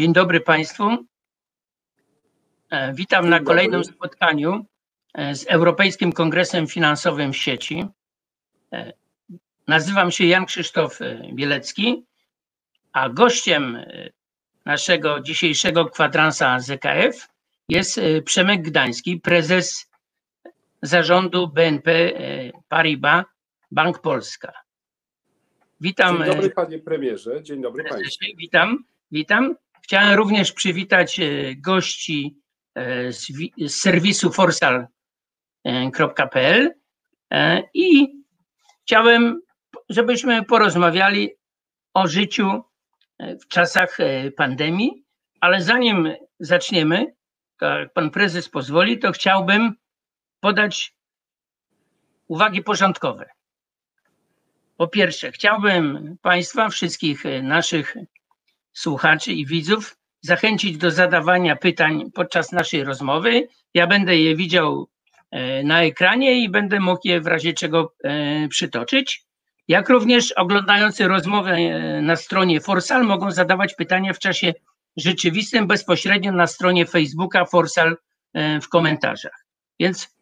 Dzień dobry Państwu. E, witam Dzień na kolejnym dobry. spotkaniu e, z Europejskim Kongresem Finansowym w sieci. E, nazywam się Jan Krzysztof Bielecki, a gościem naszego dzisiejszego kwadransa ZKF jest Przemek Gdański, prezes zarządu BNP Paribas Bank Polska. Witam. Dzień dobry panie premierze, dzień dobry państwu. Witam, witam. Chciałem również przywitać e, gości e, z, serwisu forsal.pl e, i chciałem, żebyśmy porozmawiali o życiu w czasach pandemii, ale zanim zaczniemy, jak pan prezes pozwoli, to chciałbym podać uwagi porządkowe. Po pierwsze, chciałbym Państwa, wszystkich naszych słuchaczy i widzów zachęcić do zadawania pytań podczas naszej rozmowy. Ja będę je widział e, na ekranie i będę mógł je w razie czego e, przytoczyć. Jak również oglądający rozmowę e, na stronie Forsal mogą zadawać pytania w czasie rzeczywistym bezpośrednio na stronie Facebooka Forsal w komentarzach. Więc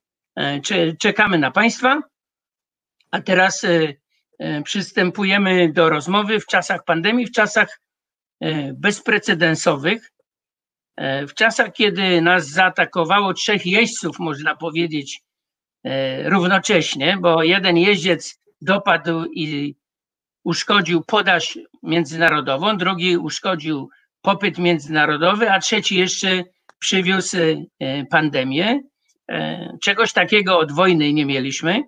czekamy na Państwa. A teraz przystępujemy do rozmowy w czasach pandemii, w czasach bezprecedensowych. E, w czasach, kiedy nas zaatakowało trzech jeźdźców, można powiedzieć, e, równocześnie, bo jeden jeździec dopadł i uszkodził podaż międzynarodową, drugi uszkodził popyt międzynarodowy, a trzeci jeszcze przywiózł pandemię. Czegoś takiego od wojny nie mieliśmy.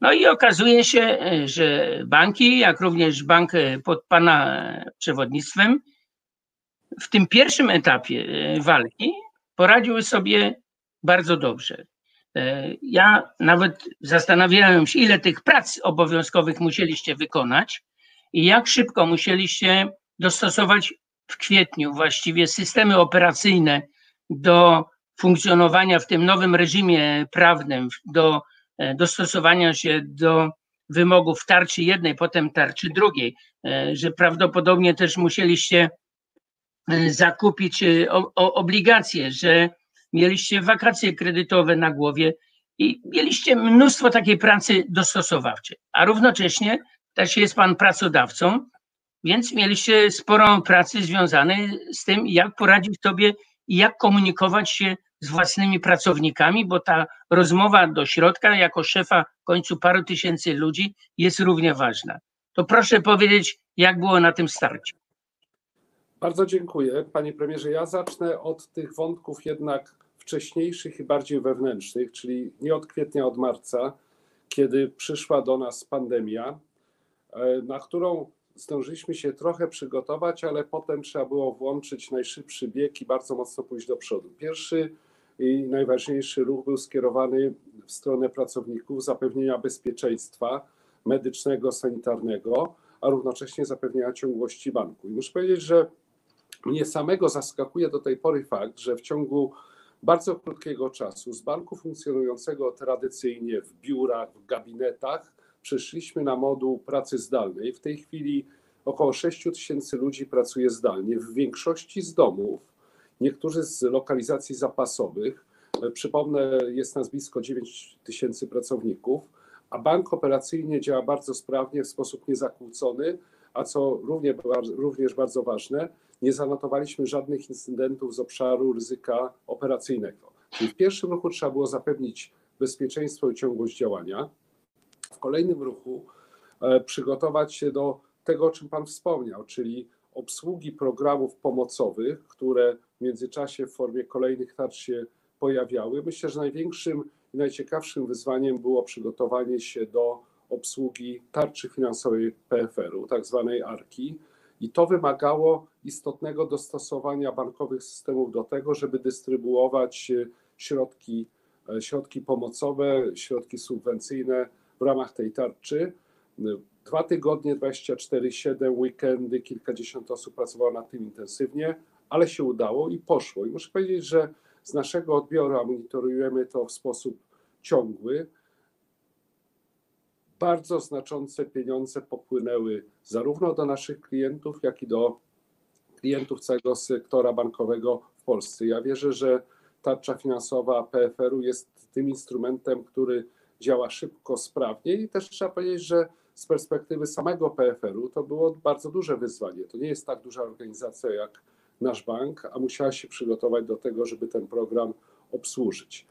No i okazuje się, e, że banki, jak również bank e, pod Pana przewodnictwem, w tym pierwszym etapie e, walki poradziły sobie bardzo dobrze. Ja nawet zastanawiałem się, ile tych prac obowiązkowych musieliście wykonać i jak szybko musieliście dostosować w kwietniu właściwie systemy operacyjne do funkcjonowania w tym nowym reżimie prawnym, do dostosowania się do wymogów tarczy jednej, potem tarczy drugiej, e, że prawdopodobnie też musieliście e, zakupić obligacje, że mieliście wakacje kredytowe na głowie i mieliście mnóstwo takiej pracy dostosowawczej, a równocześnie też jest pan pracodawcą, więc mieliście sporo pracy związanej z tym, jak poradzić sobie i jak komunikować się z własnymi pracownikami, bo ta rozmowa do środka jako szefa w końcu paru tysięcy ludzi jest równie ważna. To proszę powiedzieć, jak było na tym starcie. Bardzo dziękuję, panie premierze. Ja zacznę od tych wątków jednak wcześniejszych i bardziej wewnętrznych, czyli nie od kwietnia, od marca, kiedy przyszła do nas pandemia, e, na którą zdążyliśmy się trochę przygotować, ale potem trzeba było włączyć najszybszy bieg i bardzo mocno pójść do przodu. Pierwszy i najważniejszy ruch był skierowany w stronę pracowników zapewnienia bezpieczeństwa medycznego, sanitarnego, a równocześnie zapewnienia ciągłości banku. I muszę powiedzieć, że mnie samego zaskakuje do tej pory fakt, że w ciągu bardzo krótkiego czasu z banku funkcjonującego tradycyjnie w biurach, w gabinetach, przeszliśmy na moduł pracy zdalnej. W tej chwili około 6 tysięcy ludzi pracuje zdalnie, w większości z domów Niektórzy z lokalizacji zapasowych, e, przypomnę, jest nas blisko 9 tysięcy pracowników, a bank operacyjnie działa bardzo sprawnie, w sposób niezakłócony, a co również bardzo ważne, nie zanotowaliśmy żadnych incydentów z obszaru ryzyka operacyjnego. Czyli w pierwszym ruchu trzeba było zapewnić bezpieczeństwo i ciągłość działania. W kolejnym ruchu e, przygotować się do tego, o czym Pan wspomniał, czyli obsługi programów pomocowych, które w międzyczasie w formie kolejnych tarcz się pojawiały. Myślę, że największym i najciekawszym wyzwaniem było przygotowanie się do obsługi tarczy finansowej PFR-u, tak zwanej ARKI. I to wymagało istotnego dostosowania bankowych systemów do tego, żeby dystrybuować środki, środki pomocowe, środki subwencyjne w ramach tej tarczy. Dwa tygodnie, 24-7, weekendy, kilkadziesiąt osób pracowało nad tym intensywnie, ale się udało i poszło. I muszę powiedzieć, że z naszego odbioru, a monitorujemy to w sposób ciągły, bardzo znaczące pieniądze popłynęły zarówno do naszych klientów, jak i do klientów całego sektora bankowego w Polsce. Ja wierzę, że tarcza finansowa PFR-u jest tym instrumentem, który działa szybko, sprawnie i też trzeba powiedzieć, że z perspektywy samego PFR-u to było bardzo duże wyzwanie. To nie jest tak duża organizacja jak nasz bank, a musiała się przygotować do tego, żeby ten program obsłużyć.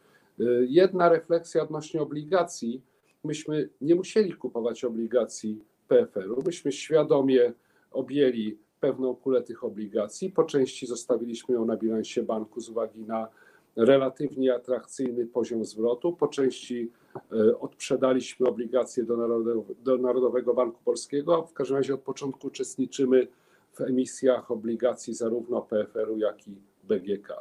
Jedna refleksja odnośnie obligacji. Myśmy nie musieli kupować obligacji PFR-u, myśmy świadomie objęli pewną kulę tych obligacji. Po części zostawiliśmy ją na bilansie banku z uwagi na relatywnie atrakcyjny poziom zwrotu. Po części e, odprzedaliśmy obligacje do, do Narodowego Banku Polskiego, w każdym razie od początku uczestniczymy w emisjach obligacji zarówno PFR-u, jak i BGK.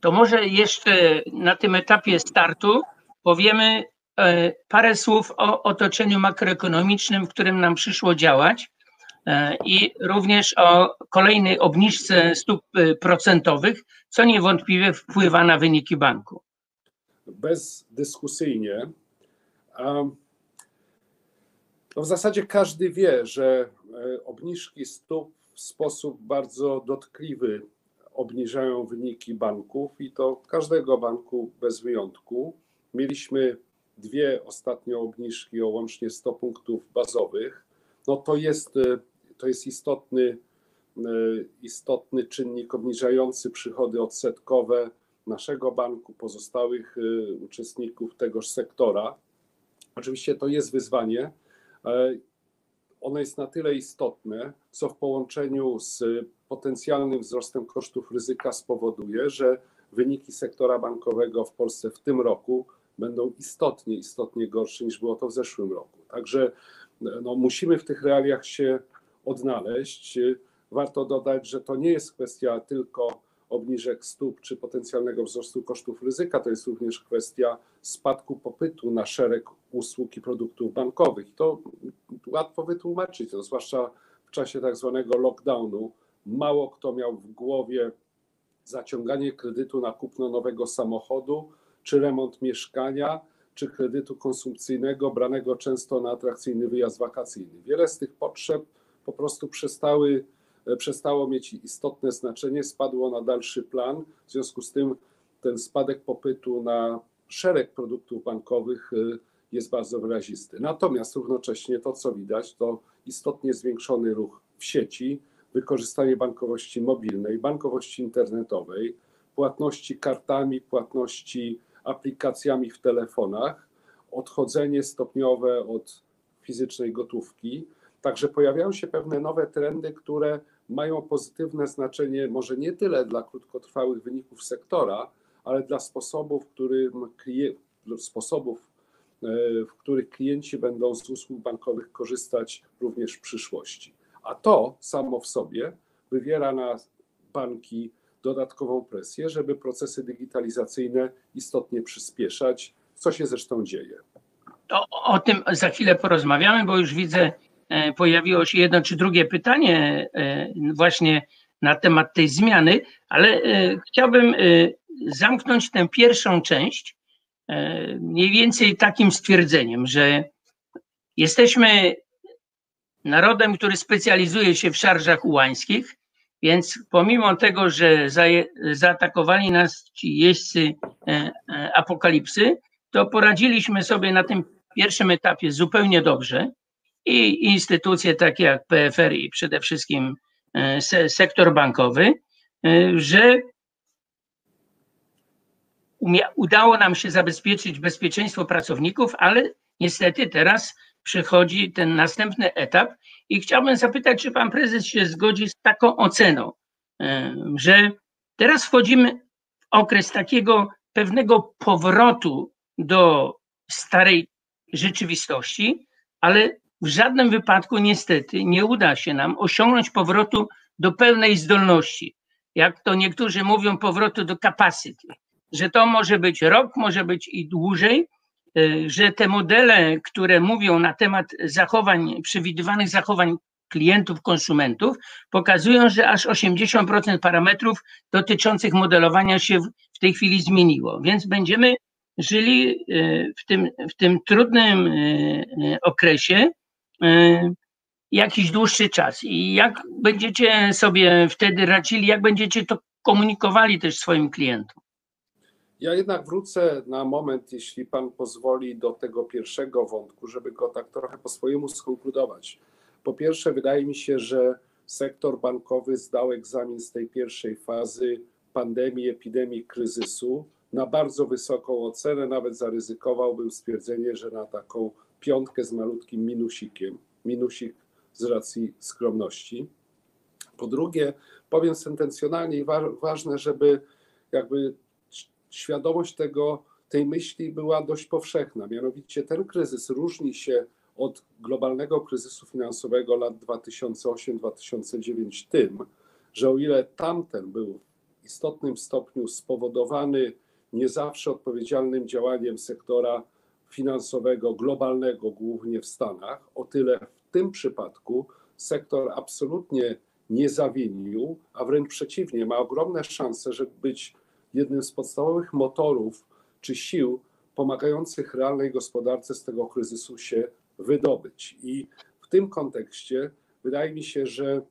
To może jeszcze na tym etapie startu powiemy e, parę słów o otoczeniu makroekonomicznym, w którym nam przyszło działać e, i również o kolejnej obniżce stóp e, procentowych, co niewątpliwie wpływa na wyniki banku. Bezdyskusyjnie. No w zasadzie każdy wie, że obniżki stóp w sposób bardzo dotkliwy obniżają wyniki banków i to każdego banku bez wyjątku. Mieliśmy dwie ostatnie obniżki o łącznie 100 punktów bazowych. No to jest, e, to jest istotny, e, istotny czynnik obniżający przychody odsetkowe naszego banku, pozostałych e, uczestników tegoż sektora. Oczywiście to jest wyzwanie. Ono jest na tyle istotne, co w połączeniu z potencjalnym wzrostem kosztów ryzyka spowoduje, że wyniki sektora bankowego w Polsce w tym roku będą istotnie, istotnie gorsze niż było to w zeszłym roku. Także no, musimy w tych realiach się odnaleźć. Warto dodać, że to nie jest kwestia tylko obniżek stóp czy potencjalnego wzrostu kosztów ryzyka, to jest również kwestia spadku popytu na szereg usług i produktów bankowych. To łatwo wytłumaczyć, to zwłaszcza w czasie tak zwanego lockdownu. Mało kto miał w głowie zaciąganie kredytu na kupno nowego samochodu, czy remont mieszkania, czy kredytu konsumpcyjnego branego często na atrakcyjny wyjazd wakacyjny. Wiele z tych potrzeb po prostu przestały, przestało mieć istotne znaczenie, spadło na dalszy plan. W związku z tym ten spadek popytu na szereg produktów bankowych e, jest bardzo wyrazisty. Natomiast równocześnie to, co widać, to istotnie zwiększony ruch w sieci, wykorzystanie bankowości mobilnej, bankowości internetowej, płatności kartami, płatności aplikacjami w telefonach, odchodzenie stopniowe od fizycznej gotówki. Także pojawiają się pewne nowe trendy, które mają pozytywne znaczenie może nie tyle dla krótkotrwałych wyników sektora, ale dla sposobów, którym sposobów, e, w których klienci będą z usług bankowych korzystać również w przyszłości. A to samo w sobie wywiera na banki dodatkową presję, żeby procesy digitalizacyjne istotnie przyspieszać, co się zresztą dzieje. O, o tym za chwilę porozmawiamy, bo już widzę, pojawiło się jedno czy drugie pytanie e, właśnie na temat tej zmiany, ale e, chciałbym zamknąć tę pierwszą część mniej więcej takim stwierdzeniem, że jesteśmy narodem, który specjalizuje się w szarżach ułańskich, więc pomimo tego, że zaatakowali nas ci jeźdźcy e, e, apokalipsy, to poradziliśmy sobie na tym pierwszym etapie zupełnie dobrze i instytucje takie jak PFR i przede wszystkim e, sektor bankowy, że udało nam się zabezpieczyć bezpieczeństwo pracowników, ale niestety teraz przychodzi ten następny etap i chciałbym zapytać, czy pan prezes się zgodzi z taką oceną, e, że teraz wchodzimy w okres takiego pewnego powrotu do starej rzeczywistości, ale w żadnym wypadku niestety nie uda się nam osiągnąć powrotu do pełnej zdolności. Jak to niektórzy mówią, powrotu do capacity, że to może być rok, może być i dłużej, Y, że te modele, które mówią na temat zachowań, przewidywanych zachowań klientów, konsumentów, pokazują, że aż 80% parametrów dotyczących modelowania się w tej chwili zmieniło. Więc będziemy żyli y, w tym, w tym trudnym y, okresie jakiś dłuższy czas. I jak będziecie sobie wtedy radzili, jak będziecie to komunikowali też swoim klientom? Ja jednak wrócę na moment, jeśli Pan pozwoli, do tego pierwszego wątku, żeby go tak trochę po swojemu skonkludować. Po pierwsze, wydaje mi się, że sektor bankowy zdał egzamin z tej pierwszej fazy pandemii, epidemii, kryzysu na bardzo wysoką ocenę, nawet zaryzykowałbym stwierdzenie, że na taką piątkę z malutkim minusikiem, minusik z racji skromności. Po drugie, powiem sentencjonalnie i wa ważne, żeby jakby świadomość tego, tej myśli była dość powszechna. Mianowicie ten kryzys różni się od globalnego kryzysu finansowego lat 2008-2009 tym, że o ile tamten był w istotnym stopniu spowodowany nie zawsze odpowiedzialnym działaniem sektora finansowego globalnego, głównie w Stanach, o tyle w tym przypadku sektor absolutnie nie zawinił, a wręcz przeciwnie, ma ogromne szanse, żeby być jednym z podstawowych motorów czy sił pomagających realnej gospodarce z tego kryzysu się wydobyć. I w tym kontekście wydaje mi się, że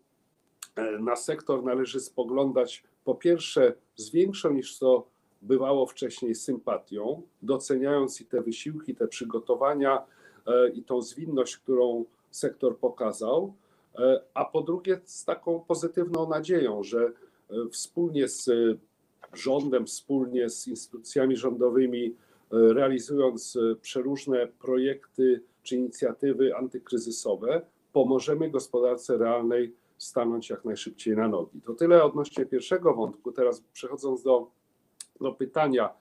e, na sektor należy spoglądać po pierwsze z większą niż to bywało wcześniej sympatią, doceniając i te wysiłki, te przygotowania e, i tą zwinność, którą sektor pokazał, e, a po drugie z taką pozytywną nadzieją, że wspólnie z rządem, wspólnie z instytucjami rządowymi, realizując przeróżne projekty czy inicjatywy antykryzysowe, pomożemy gospodarce realnej stanąć jak najszybciej na nogi. To tyle odnośnie pierwszego wątku. Teraz przechodząc do, pytania.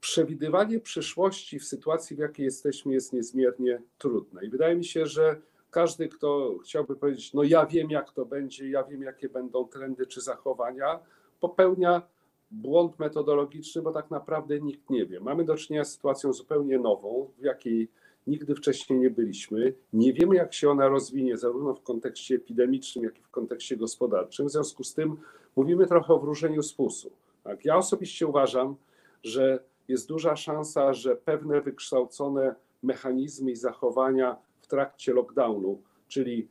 Przewidywanie przyszłości w sytuacji, w jakiej jesteśmy, jest niezmiernie trudne. I wydaje mi się, że każdy, kto chciałby powiedzieć, no ja wiem, jak to będzie, ja wiem, jakie będą trendy czy zachowania, popełnia błąd metodologiczny, bo tak naprawdę nikt nie wie. Mamy do czynienia z sytuacją zupełnie nową, w jakiej nigdy wcześniej nie byliśmy. Nie wiemy, jak się ona rozwinie, zarówno w kontekście epidemicznym, jak i w kontekście gospodarczym. W związku z tym mówimy trochę o wróżeniu z fusu. Tak? Ja osobiście uważam, że jest duża szansa, że pewne wykształcone mechanizmy i zachowania w trakcie lockdownu, czyli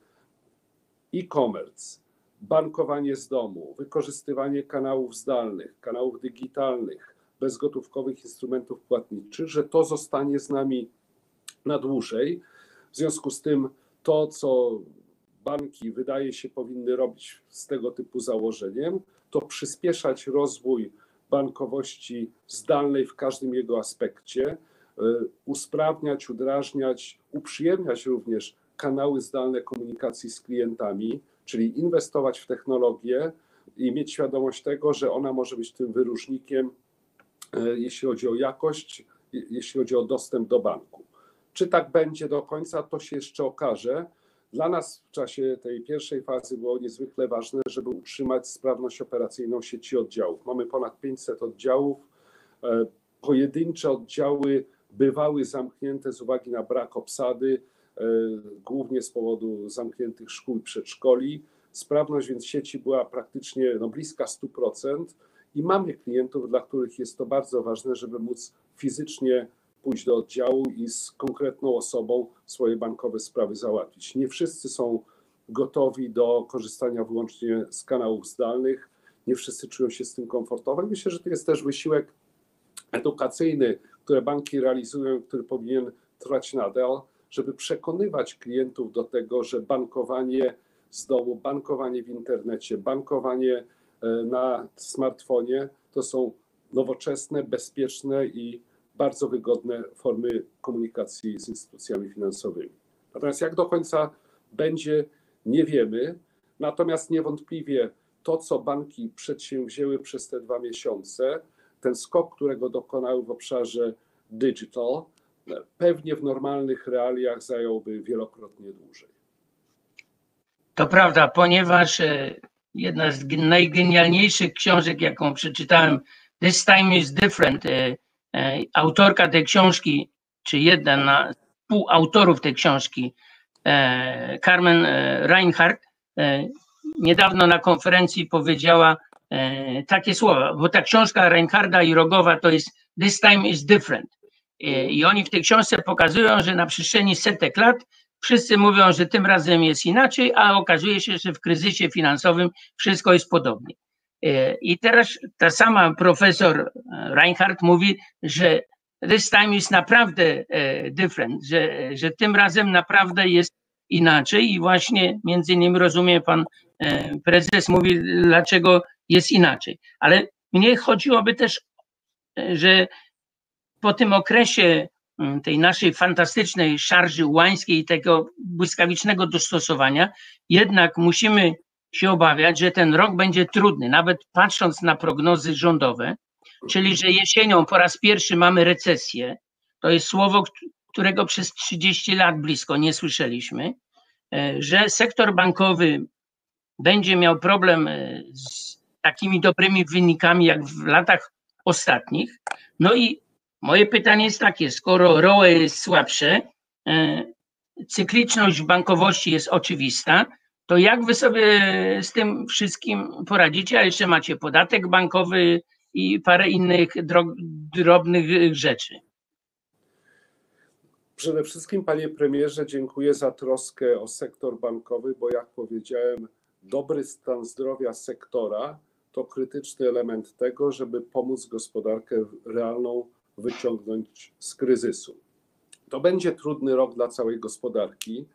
e-commerce, bankowanie z domu, wykorzystywanie kanałów zdalnych, kanałów digitalnych, bezgotówkowych instrumentów płatniczych, że to zostanie z nami na dłużej. W związku z tym to, co banki wydaje się powinny robić z tego typu założeniem, to przyspieszać rozwój bankowości zdalnej w każdym jego aspekcie, e, usprawniać, udrażniać, uprzyjemniać również kanały zdalne komunikacji z klientami, czyli inwestować w technologię i mieć świadomość tego, że ona może być tym wyróżnikiem, e, jeśli chodzi o jakość, jeśli chodzi o dostęp do banku. Czy tak będzie do końca, to się jeszcze okaże. Dla nas w czasie tej pierwszej fazy było niezwykle ważne, żeby utrzymać sprawność operacyjną sieci oddziałów. Mamy ponad 500 oddziałów. E, pojedyncze oddziały bywały zamknięte z uwagi na brak obsady, e, głównie z powodu zamkniętych szkół i przedszkoli. Sprawność więc sieci była praktycznie no, bliska 100% i mamy klientów, dla których jest to bardzo ważne, żeby móc fizycznie pójść do oddziału i z konkretną osobą swoje bankowe sprawy załatwić. Nie wszyscy są gotowi do korzystania wyłącznie z kanałów zdalnych, nie wszyscy czują się z tym komfortowo. Myślę, że to jest też wysiłek edukacyjny, który banki realizują, który powinien trwać nadal, żeby przekonywać klientów do tego, że bankowanie z domu, bankowanie w internecie, bankowanie e, na smartfonie to są nowoczesne, bezpieczne i bardzo wygodne formy komunikacji z instytucjami finansowymi. Natomiast jak do końca będzie, nie wiemy. Natomiast niewątpliwie to, co banki przedsięwzięły przez te dwa miesiące, ten skok, którego dokonały w obszarze digital, pewnie w normalnych realiach zająłby wielokrotnie dłużej. To prawda, ponieważ e, jedna z najgenialniejszych książek, jaką przeczytałem, This Time is Different, e, autorka tej książki, czy jeden z współautorów tej książki, e, Carmen e, Reinhardt, niedawno na konferencji powiedziała takie słowa, bo ta książka Reinharda i Rogowa to jest This time is different. I oni w tej książce pokazują, że na przestrzeni setek lat wszyscy mówią, że tym razem jest inaczej, a okazuje się, że w kryzysie finansowym wszystko jest podobnie. E, I teraz ta sama profesor Reinhardt mówi, że this time is naprawdę e, different, że, że tym razem naprawdę jest inaczej i właśnie między innymi rozumie pan e, prezes mówi, dlaczego jest inaczej. Ale mnie chodziłoby też, że po tym okresie tej naszej fantastycznej szarży łańskiej tego błyskawicznego dostosowania, jednak musimy się obawiać, że ten rok będzie trudny, nawet patrząc na prognozy rządowe, czyli że jesienią po raz pierwszy mamy recesję. To jest słowo, którego przez 30 lat blisko nie słyszeliśmy, e, że sektor bankowy będzie miał problem e, z takimi dobrymi wynikami jak w latach ostatnich. No i moje pytanie jest takie, skoro ROE jest słabsze, e, cykliczność bankowości jest oczywista, to jak wy sobie z tym wszystkim poradzicie, a jeszcze macie podatek bankowy i parę innych drobnych rzeczy? Przede wszystkim, panie premierze, dziękuję za troskę o sektor bankowy, bo jak powiedziałem, dobry stan zdrowia sektora to krytyczny element tego, żeby pomóc gospodarkę realną wyciągnąć z kryzysu. To będzie trudny rok dla całej gospodarki.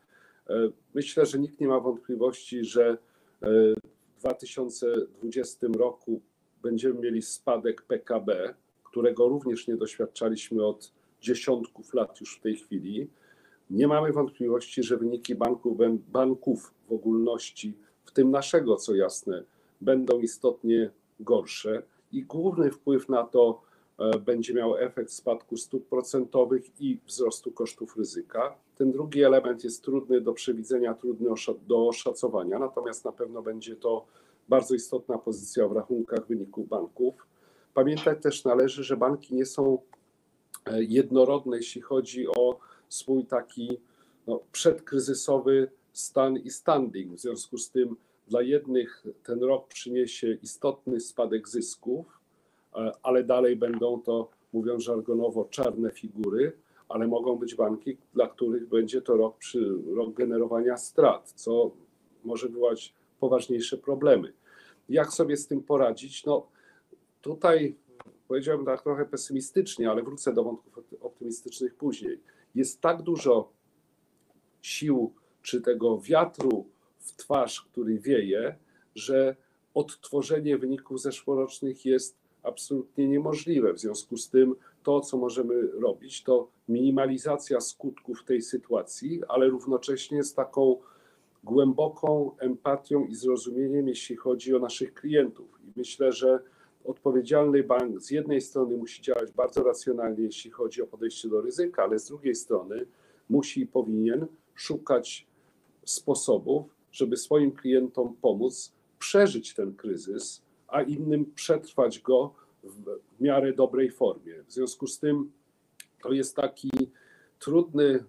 E, myślę, że nikt nie ma wątpliwości, że e, w 2020 roku będziemy mieli spadek PKB, którego również nie doświadczaliśmy od dziesiątków lat już w tej chwili. Nie mamy wątpliwości, że wyniki banków, banków w ogólności, w tym naszego, co jasne, będą istotnie gorsze i główny wpływ na to będzie miał efekt spadku stóp procentowych i wzrostu kosztów ryzyka. Ten drugi element jest trudny do przewidzenia, trudny do oszacowania, natomiast na pewno będzie to bardzo istotna pozycja w rachunkach wyników banków. Pamiętać też należy, że banki nie są e, jednorodne, jeśli chodzi o swój taki no, przedkryzysowy stan i standing. W związku z tym dla jednych ten rok przyniesie istotny spadek zysków, e, ale dalej będą to, mówiąc żargonowo, czarne figury, ale mogą być banki, dla których będzie to rok, przy, rok generowania strat, co może wywołać poważniejsze problemy. Jak sobie z tym poradzić? No tutaj powiedziałbym tak trochę pesymistycznie, ale wrócę do wątków optymistycznych później. Jest tak dużo sił czy tego wiatru w twarz, który wieje, że odtworzenie wyników zeszłorocznych jest absolutnie niemożliwe. W związku z tym to, co możemy robić, to minimalizacja skutków tej sytuacji, ale równocześnie z taką głęboką empatią i zrozumieniem, jeśli chodzi o naszych klientów. I myślę, że odpowiedzialny bank z jednej strony musi działać bardzo racjonalnie, jeśli chodzi o podejście do ryzyka, ale z drugiej strony musi i powinien szukać sposobów, żeby swoim klientom pomóc przeżyć ten kryzys, a innym przetrwać go w miarę dobrej formie. W związku z tym to jest taki trudny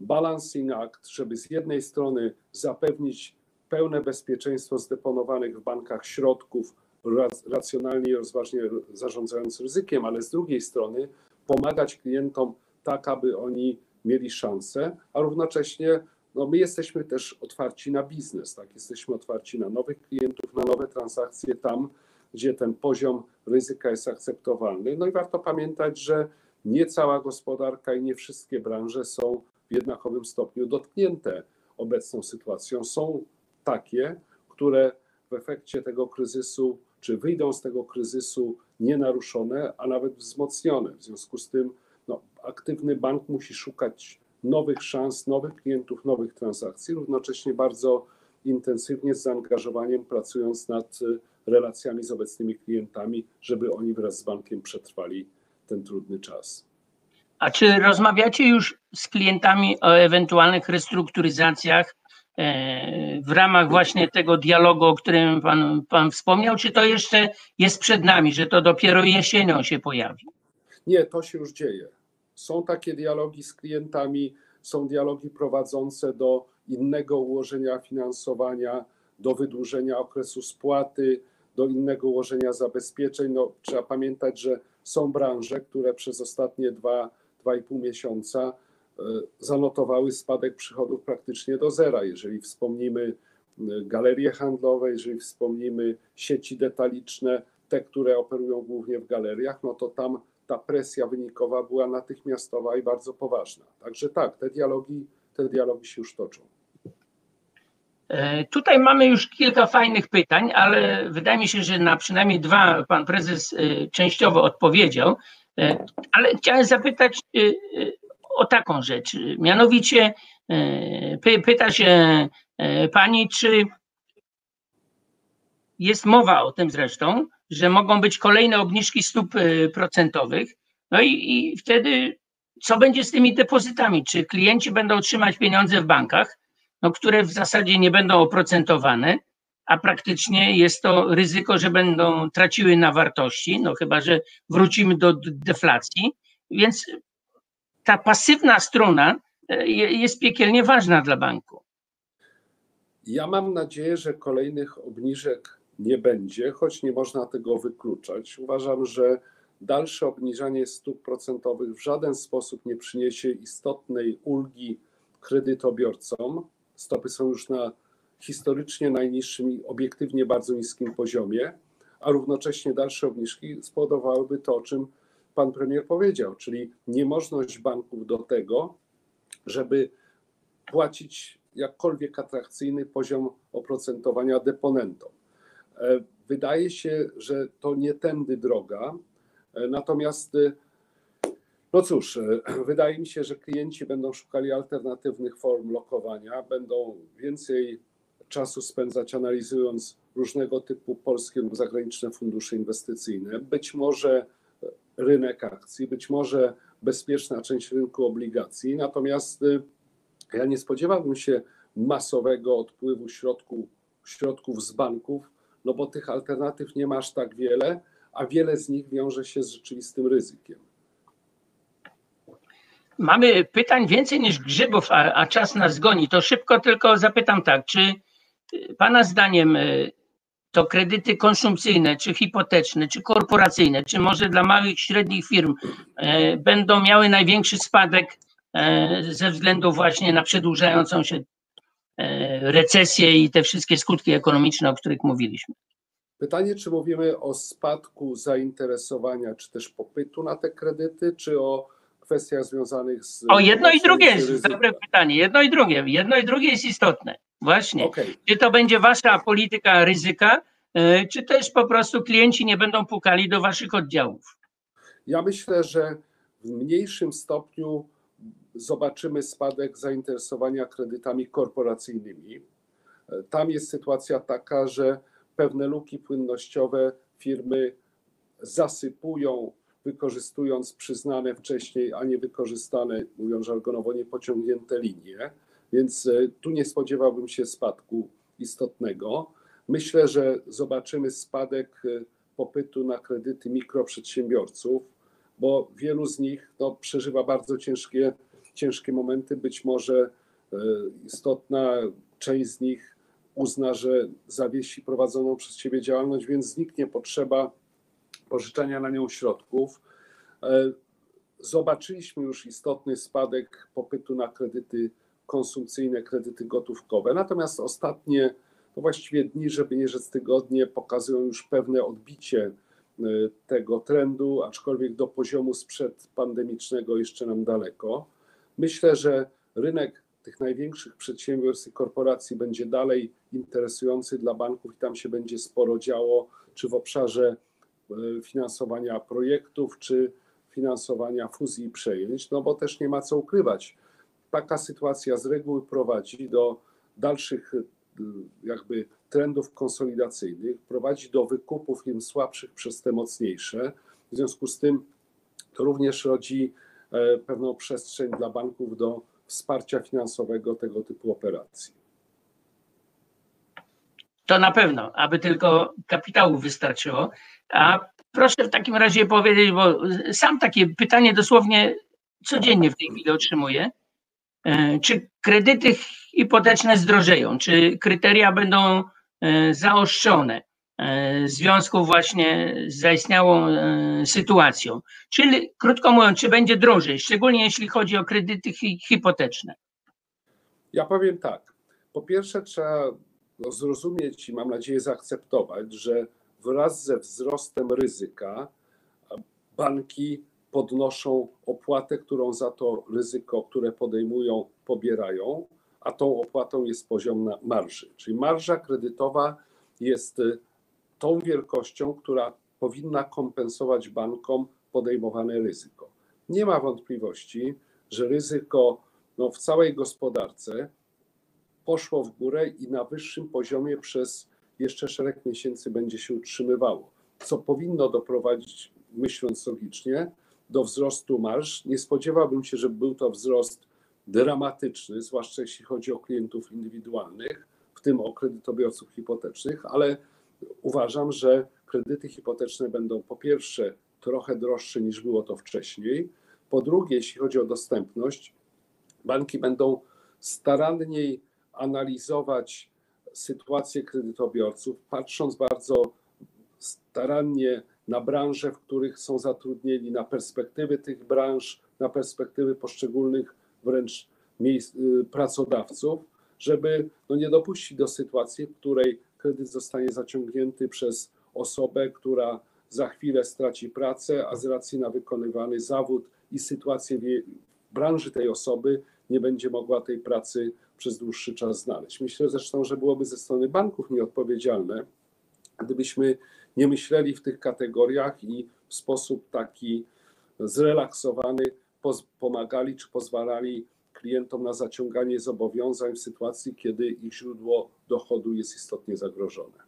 balancing act, żeby z jednej strony zapewnić pełne bezpieczeństwo zdeponowanych w bankach środków, racjonalnie i rozważnie zarządzając ryzykiem, ale z drugiej strony pomagać klientom tak, aby oni mieli szansę, a równocześnie no my jesteśmy też otwarci na biznes, tak? Jesteśmy otwarci na nowych klientów, na nowe transakcje tam, gdzie ten poziom ryzyka jest akceptowalny. No i warto pamiętać, że nie cała gospodarka i nie wszystkie branże są w jednakowym stopniu dotknięte obecną sytuacją. Są takie, które w efekcie tego kryzysu, czy wyjdą z tego kryzysu nienaruszone, a nawet wzmocnione. W związku z tym no, aktywny bank musi szukać nowych szans, nowych klientów, nowych transakcji, równocześnie bardzo intensywnie z zaangażowaniem pracując nad y, relacjami z obecnymi klientami, żeby oni wraz z bankiem przetrwali ten trudny czas. A czy rozmawiacie już z klientami o ewentualnych restrukturyzacjach e, w ramach właśnie tego dialogu, o którym pan, pan wspomniał, czy to jeszcze jest przed nami, że to dopiero jesienią się pojawi? Nie, to się już dzieje. Są takie dialogi z klientami, są dialogi prowadzące do innego ułożenia finansowania, do wydłużenia okresu spłaty, do innego ułożenia zabezpieczeń. No, trzeba pamiętać, że są branże, które przez ostatnie dwa, dwa i pół miesiąca zanotowały spadek przychodów praktycznie do zera. Jeżeli wspomnimy galerie handlowe, jeżeli wspomnimy sieci detaliczne, te, które operują głównie w galeriach, no to tam ta presja wynikowa była natychmiastowa i bardzo poważna. Także tak, te dialogi, te dialogi się już toczą. E, tutaj mamy już kilka fajnych pytań, ale wydaje mi się, że na przynajmniej dwa pan prezes e, częściowo odpowiedział. E, ale chciałem zapytać o taką rzecz. Mianowicie pyta się pani, czy jest mowa o tym zresztą, że mogą być kolejne obniżki stóp procentowych. No i, i wtedy co będzie z tymi depozytami? Czy klienci będą trzymać pieniądze w bankach? no, które w zasadzie nie będą oprocentowane, a praktycznie jest to ryzyko, że będą traciły na wartości, no chyba, że wrócimy do deflacji, więc ta pasywna strona e, jest piekielnie ważna dla banku. Ja mam nadzieję, że kolejnych obniżek nie będzie, choć nie można tego wykluczać. Uważam, że dalsze obniżanie stóp procentowych w żaden sposób nie przyniesie istotnej ulgi kredytobiorcom, Stopy są już na historycznie najniższym i obiektywnie bardzo niskim poziomie, a równocześnie dalsze obniżki spowodowałyby to, o czym pan premier powiedział, czyli niemożność banków do tego, żeby płacić jakkolwiek atrakcyjny poziom oprocentowania deponentom. E, wydaje się, że to nie tędy droga, e, natomiast e, no cóż, wydaje mi się, że klienci będą szukali alternatywnych form lokowania, będą więcej czasu spędzać analizując różnego typu polskie lub zagraniczne fundusze inwestycyjne, być może rynek akcji, być może bezpieczna część rynku obligacji. Natomiast ja nie spodziewałbym się masowego odpływu środków, środków z banków, no bo tych alternatyw nie masz tak wiele, a wiele z nich wiąże się z rzeczywistym ryzykiem. Mamy pytań więcej niż grzybów, a, a czas nas goni. To szybko tylko zapytam tak, czy Pana zdaniem y, to kredyty konsumpcyjne, czy hipoteczne, czy korporacyjne, czy może dla małych, średnich firm y, będą miały największy spadek y, ze względu właśnie na przedłużającą się recesję i te wszystkie skutki ekonomiczne, o których mówiliśmy? Pytanie, czy mówimy o spadku zainteresowania, czy też popytu na te kredyty, czy o kwestiach związanych z. O, jedno i drugie jest dobre pytanie. Jedno i drugie. Jedno i drugie jest istotne. Właśnie. Okay. Czy to będzie wasza polityka ryzyka, e, czy też po prostu klienci nie będą pukali do waszych oddziałów? Ja myślę, że w mniejszym stopniu zobaczymy spadek zainteresowania kredytami korporacyjnymi. E, tam jest sytuacja taka, że pewne luki płynnościowe firmy zasypują wykorzystując przyznane wcześniej, a nie wykorzystane, mówiąc żargonowo, niepociągnięte linie. Więc e, tu nie spodziewałbym się spadku istotnego. Myślę, że zobaczymy spadek e, popytu na kredyty mikroprzedsiębiorców, bo wielu z nich no, przeżywa bardzo ciężkie, ciężkie momenty. Być może e, istotna część z nich uzna, że zawiesi prowadzoną przez siebie działalność, więc zniknie potrzeba pożyczania na nią środków. E, zobaczyliśmy już istotny spadek popytu na kredyty konsumpcyjne, kredyty gotówkowe. Natomiast ostatnie, właściwie dni, żeby nie rzec tygodnie, pokazują już pewne odbicie e, tego trendu, aczkolwiek do poziomu sprzed pandemicznego jeszcze nam daleko. Myślę, że rynek tych największych przedsiębiorstw i korporacji będzie dalej interesujący dla banków i tam się będzie sporo działo, czy w obszarze E, finansowania projektów czy finansowania fuzji i przejęć, no bo też nie ma co ukrywać. Taka sytuacja z reguły prowadzi do dalszych e, jakby trendów konsolidacyjnych, prowadzi do wykupów firm słabszych przez te mocniejsze. W związku z tym to również rodzi pewną przestrzeń dla banków do wsparcia finansowego tego typu operacji. To na pewno, aby tylko kapitału wystarczyło. A proszę w takim razie powiedzieć, bo sam takie pytanie dosłownie codziennie w tej chwili otrzymuję. E, czy kredyty hipoteczne zdrożeją? Czy kryteria będą e, zaostrzone? W związku właśnie z zaistniałą sytuacją. Czyli, krótko mówiąc, czy będzie drożej, szczególnie jeśli chodzi o kredyty hipoteczne? Ja powiem tak. Po pierwsze, trzeba zrozumieć i mam nadzieję zaakceptować, że wraz ze wzrostem ryzyka banki podnoszą opłatę, którą za to ryzyko, które podejmują, pobierają, a tą opłatą jest poziom marży. Czyli marża kredytowa jest tą wielkością, która powinna kompensować bankom podejmowane ryzyko. Nie ma wątpliwości, że ryzyko no, w całej gospodarce poszło w górę i na wyższym poziomie przez jeszcze szereg miesięcy będzie się utrzymywało, co powinno doprowadzić, myśląc logicznie, do wzrostu marsz. Nie spodziewałbym się, że był to wzrost dramatyczny, zwłaszcza jeśli chodzi o klientów indywidualnych, w tym o kredytobiorców hipotecznych, ale uważam, że kredyty hipoteczne będą po pierwsze trochę droższe niż było to wcześniej. Po drugie, jeśli chodzi o dostępność, banki będą staranniej analizować sytuację kredytobiorców, patrząc bardzo starannie na branże, w których są zatrudnieni, na perspektywy tych branż, na perspektywy poszczególnych wręcz miejsc, y, pracodawców, żeby no, nie dopuścić do sytuacji, w której kredyt zostanie zaciągnięty przez osobę, która za chwilę straci pracę, a z racji na wykonywany zawód i sytuację w branży tej osoby nie będzie mogła tej pracy przez dłuższy czas znaleźć. Myślę zresztą, że byłoby ze strony banków nieodpowiedzialne, gdybyśmy nie myśleli w tych kategoriach i w sposób taki zrelaksowany pomagali czy pozwalali klientom na zaciąganie zobowiązań w sytuacji, kiedy ich źródło dochodu jest istotnie zagrożone.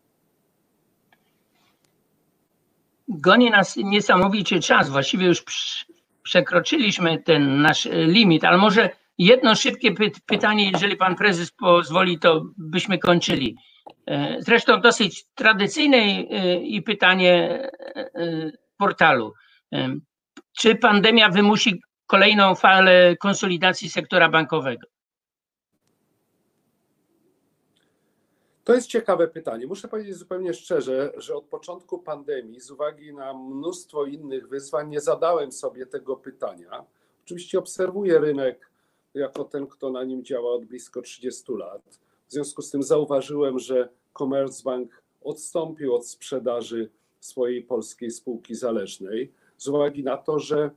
Goni nas niesamowicie czas. Właściwie już przekroczyliśmy ten nasz limit, ale może jedno szybkie pytanie, jeżeli pan prezes pozwoli, to byśmy kończyli. E, zresztą dosyć tradycyjne e, i pytanie e, portalu. Czy pandemia wymusi kolejną falę konsolidacji sektora bankowego? To jest ciekawe pytanie. Muszę powiedzieć zupełnie szczerze, że od początku pandemii, z uwagi na mnóstwo innych wyzwań, nie zadałem sobie tego pytania. Oczywiście obserwuję rynek jako ten, kto na nim działa od blisko 30 lat. W związku z tym zauważyłem, że Commerzbank odstąpił od sprzedaży swojej polskiej spółki zależnej z uwagi na to, że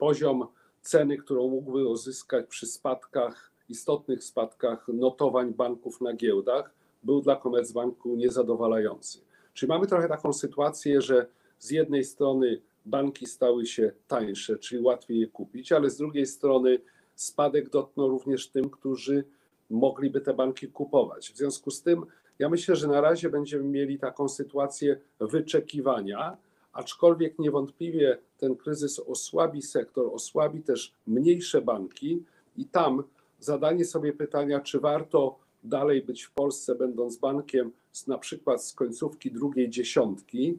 poziom ceny, którą mógłby uzyskać przy spadkach, istotnych spadkach notowań banków na giełdach, był dla Commerzbanku niezadowalający. Czyli mamy trochę taką sytuację, że z jednej strony banki stały się tańsze, czyli łatwiej je kupić, ale z drugiej strony spadek dotknął również tym, którzy mogliby te banki kupować. W związku z tym ja myślę, że na razie będziemy mieli taką sytuację wyczekiwania, aczkolwiek niewątpliwie ten kryzys osłabi sektor, osłabi też mniejsze banki i tam zadanie sobie pytania, czy warto dalej być w Polsce, będąc bankiem z, na przykład z końcówki drugiej dziesiątki,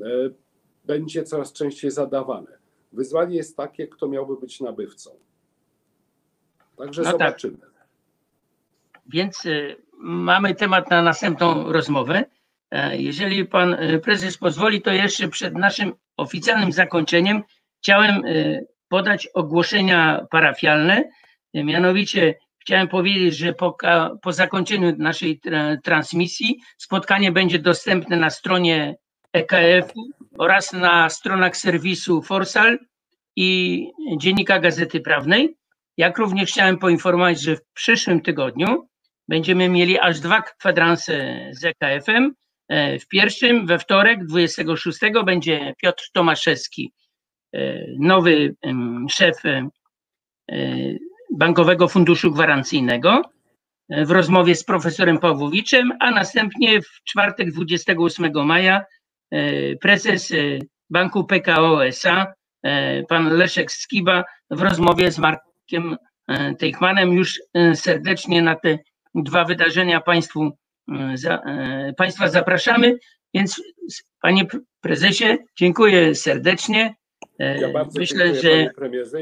e, będzie coraz częściej zadawane. Wyzwanie jest takie, kto miałby być nabywcą. Także no tak. zobaczymy. Tak. Więc y, mamy temat na następną rozmowę. E, jeżeli pan y, prezes pozwoli, to jeszcze przed naszym oficjalnym zakończeniem chciałem y, podać ogłoszenia parafialne. Mianowicie chciałem powiedzieć, że po, po zakończeniu naszej tra transmisji spotkanie będzie dostępne na stronie EKF oraz na stronach serwisu Forsal i Dziennika Gazety Prawnej. Jak również chciałem poinformować, że w przyszłym tygodniu będziemy mieli aż dwa kwadranse z EKF-em. E, w pierwszym, we wtorek, 26, będzie Piotr Tomaszewski, e, nowy szef e, Bankowego Funduszu Gwarancyjnego w rozmowie z profesorem Pawłowiczem, a następnie w czwartek 28 maja prezes Banku PKO SA, pan Leszek Skiba w rozmowie z Markiem Teichmanem już serdecznie na te dwa wydarzenia Państwu, za, e, Państwa zapraszamy. Więc Panie Prezesie, dziękuję serdecznie. E, ja Myślę, że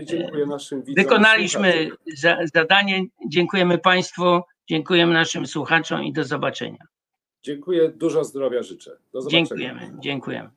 dziękuję widzom. Wykonaliśmy za, zadanie. Dziękujemy Państwu, dziękujemy naszym słuchaczom i do zobaczenia. Dziękuję, dużo zdrowia życzę. Do zobaczenia. Dziękujemy, dziękujemy.